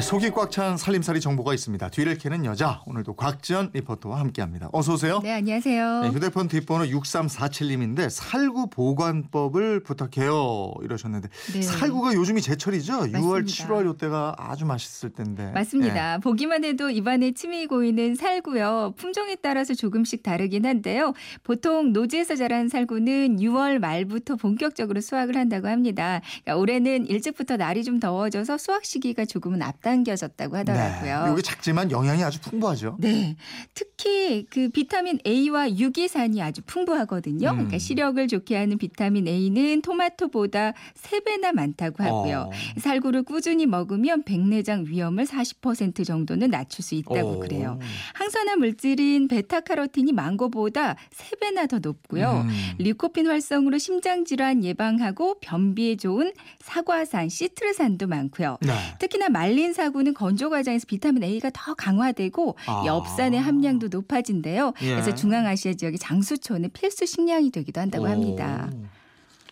네, 속이 꽉 찬 살림살이 정보가 있습니다. 뒤를 캐는 여자 오늘도 곽지연 리포터와 함께합니다. 어서 오세요. 네, 안녕하세요. 네, 휴대폰 뒷번호 6347님인데 살구 보관법을 부탁해요 이러셨는데 네. 살구가 요즘이 제철이죠. 6월, 맞습니다. 7월 이때가 아주 맛있을 텐데. 맞습니다. 네. 보기만 해도 입안에 침이 고이는 살구요. 품종에 따라서 조금씩 다르긴 한데요. 보통 노지에서 자란 살구는 6월 말부터 본격적으로 수확을 한다고 합니다. 그러니까 올해는 일찍부터 날이 좀 더워져서 수확 시기가 조금은 앞 당겨졌다고 하더라고요. 네, 이게 작지만 영양이 아주 풍부하죠. 네. 특히 그 비타민 A와 유기산이 아주 풍부하거든요. 음. 그러니까 시력을 좋게 하는 비타민 A는 토마토보다 3배나 많다고 하고요. 어. 살구를 꾸준히 먹으면 백내장 위험을 40% 정도는 낮출 수 있다고 어. 그래요. 항산화 물질인 베타카로틴이 망고보다 3배나 더 높고요. 음. 리코핀 활성으로 심장 질환 예방하고 변비에 좋은 사과산, 시트르산도 많고요. 네. 특히나 말린 사구는 건조 과정에서 비타민 A가 더 강화되고 아. 엽산의 함량도 높아진대요. 예. 그래서 중앙아시아 지역의 장수촌의 필수 식량이 되기도 한다고 합니다.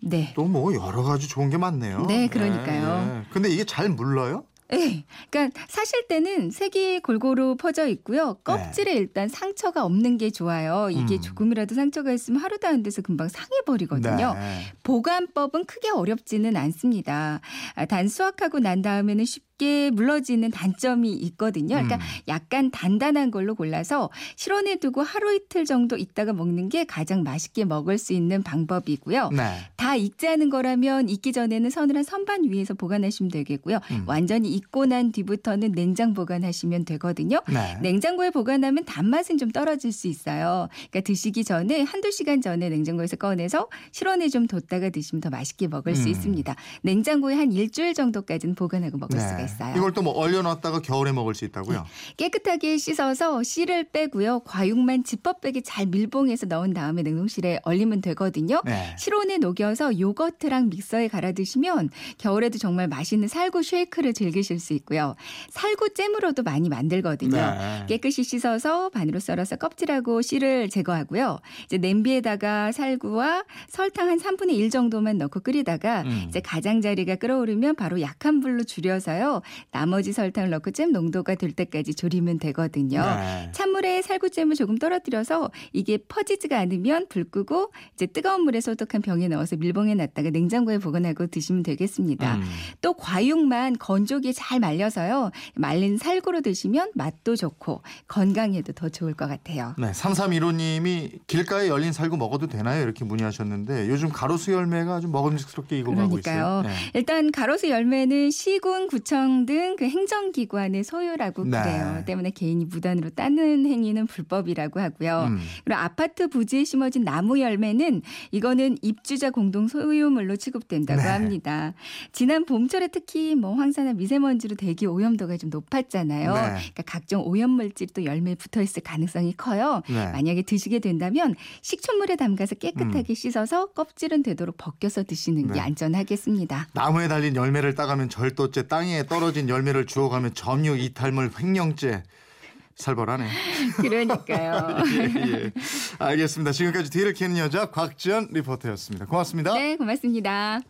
네. 또 뭐 여러 가지 좋은 게 많네요. 네, 그러니까요. 네. 근데 이게 잘 물러요? 네. 그러니까 사실 때는 색이 골고루 퍼져 있고요. 껍질에 일단 상처가 없는 게 좋아요. 이게 음. 조금이라도 상처가 있으면 하루도 안 돼서 금방 상해버리거든요. 네. 보관법은 크게 어렵지는 않습니다. 아, 단 수확하고 난 다음에는 쉽게 물러지는 단점이 있거든요. 그러니까 음. 약간 단단한 걸로 골라서 실온에 두고 하루 이틀 정도 있다가 먹는 게 가장 맛있게 먹을 수 있는 방법이고요. 네. 다 익지 않은 거라면 익기 전에는 서늘한 선반 위에서 보관하시면 되겠고요. 음. 완전히 익고 난 뒤부터는 냉장 보관하시면 되거든요. 네. 냉장고에 보관하면 단맛은 좀 떨어질 수 있어요. 그러니까 드시기 전에 한두 시간 전에 냉장고에서 꺼내서 실온에 좀 뒀다가 드시면 더 맛있게 먹을 수 음. 있습니다. 냉장고에 한 일주일 정도까지는 보관하고 먹을 네. 수가 있 어요. 이걸 또 뭐 얼려놨다가 겨울에 먹을 수 있다고요? 깨끗하게 씻어서 씨를 빼고요. 과육만 지퍼백에 잘 밀봉해서 넣은 다음에 냉동실에 얼리면 되거든요. 네. 실온에 녹여서 요거트랑 믹서에 갈아 드시면 겨울에도 정말 맛있는 살구 쉐이크를 즐기실 수 있고요. 살구 잼으로도 많이 만들거든요. 네. 깨끗이 씻어서 반으로 썰어서 껍질하고 씨를 제거하고요. 이제 냄비에다가 살구와 설탕 한 3분의 1 정도만 넣고 끓이다가 음. 이제 가장자리가 끓어오르면 바로 약한 불로 줄여서요. 나머지 설탕을 넣고 잼 농도가 될 때까지 졸이면 되거든요. 네. 찬물에 살구잼을 조금 떨어뜨려서 이게 퍼지지가 않으면 불 끄고 이제 뜨거운 물에 소독한 병에 넣어서 밀봉해 놨다가 냉장고에 보관하고 드시면 되겠습니다. 음. 또 과육만 건조기에 잘 말려서요. 말린 살구로 드시면 맛도 좋고 건강에도 더 좋을 것 같아요. 네, 3315님이 길가에 열린 살구 먹어도 되나요? 이렇게 문의하셨는데 요즘 가로수 열매가 아주 먹음직스럽게 익어가고 그러니까요. 있어요. 네. 일단 가로수 열매는 시군, 구청 등 그 행정기관의 소유라고 네. 그래요. 때문에 개인이 무단으로 따는 행위는 불법이라고 하고요. 음. 그리고 아파트 부지에 심어진 나무 열매는 이거는 입주자 공동 소유물로 취급된다고 네. 합니다. 지난 봄철에 특히 뭐 황사나 미세먼지로 대기 오염도가 좀 높았잖아요. 네. 그러니까 각종 오염 물질이 또 열매에 붙어 있을 가능성이 커요. 네. 만약에 드시게 된다면 식초물에 담가서 음. 깨끗하게 씻어서 껍질은 되도록 벗겨서 드시는 게 네. 안전하겠습니다. 나무에 달린 열매를 따가면 절도죄, 땅에 떨어진 열매를 주워가면 점유 이탈물 횡령죄. 살벌하네. 그러니까요. 예, 예. 알겠습니다. 지금까지 뒤를 캐는 여자 곽지연 리포터였습니다. 고맙습니다. 네, 고맙습니다.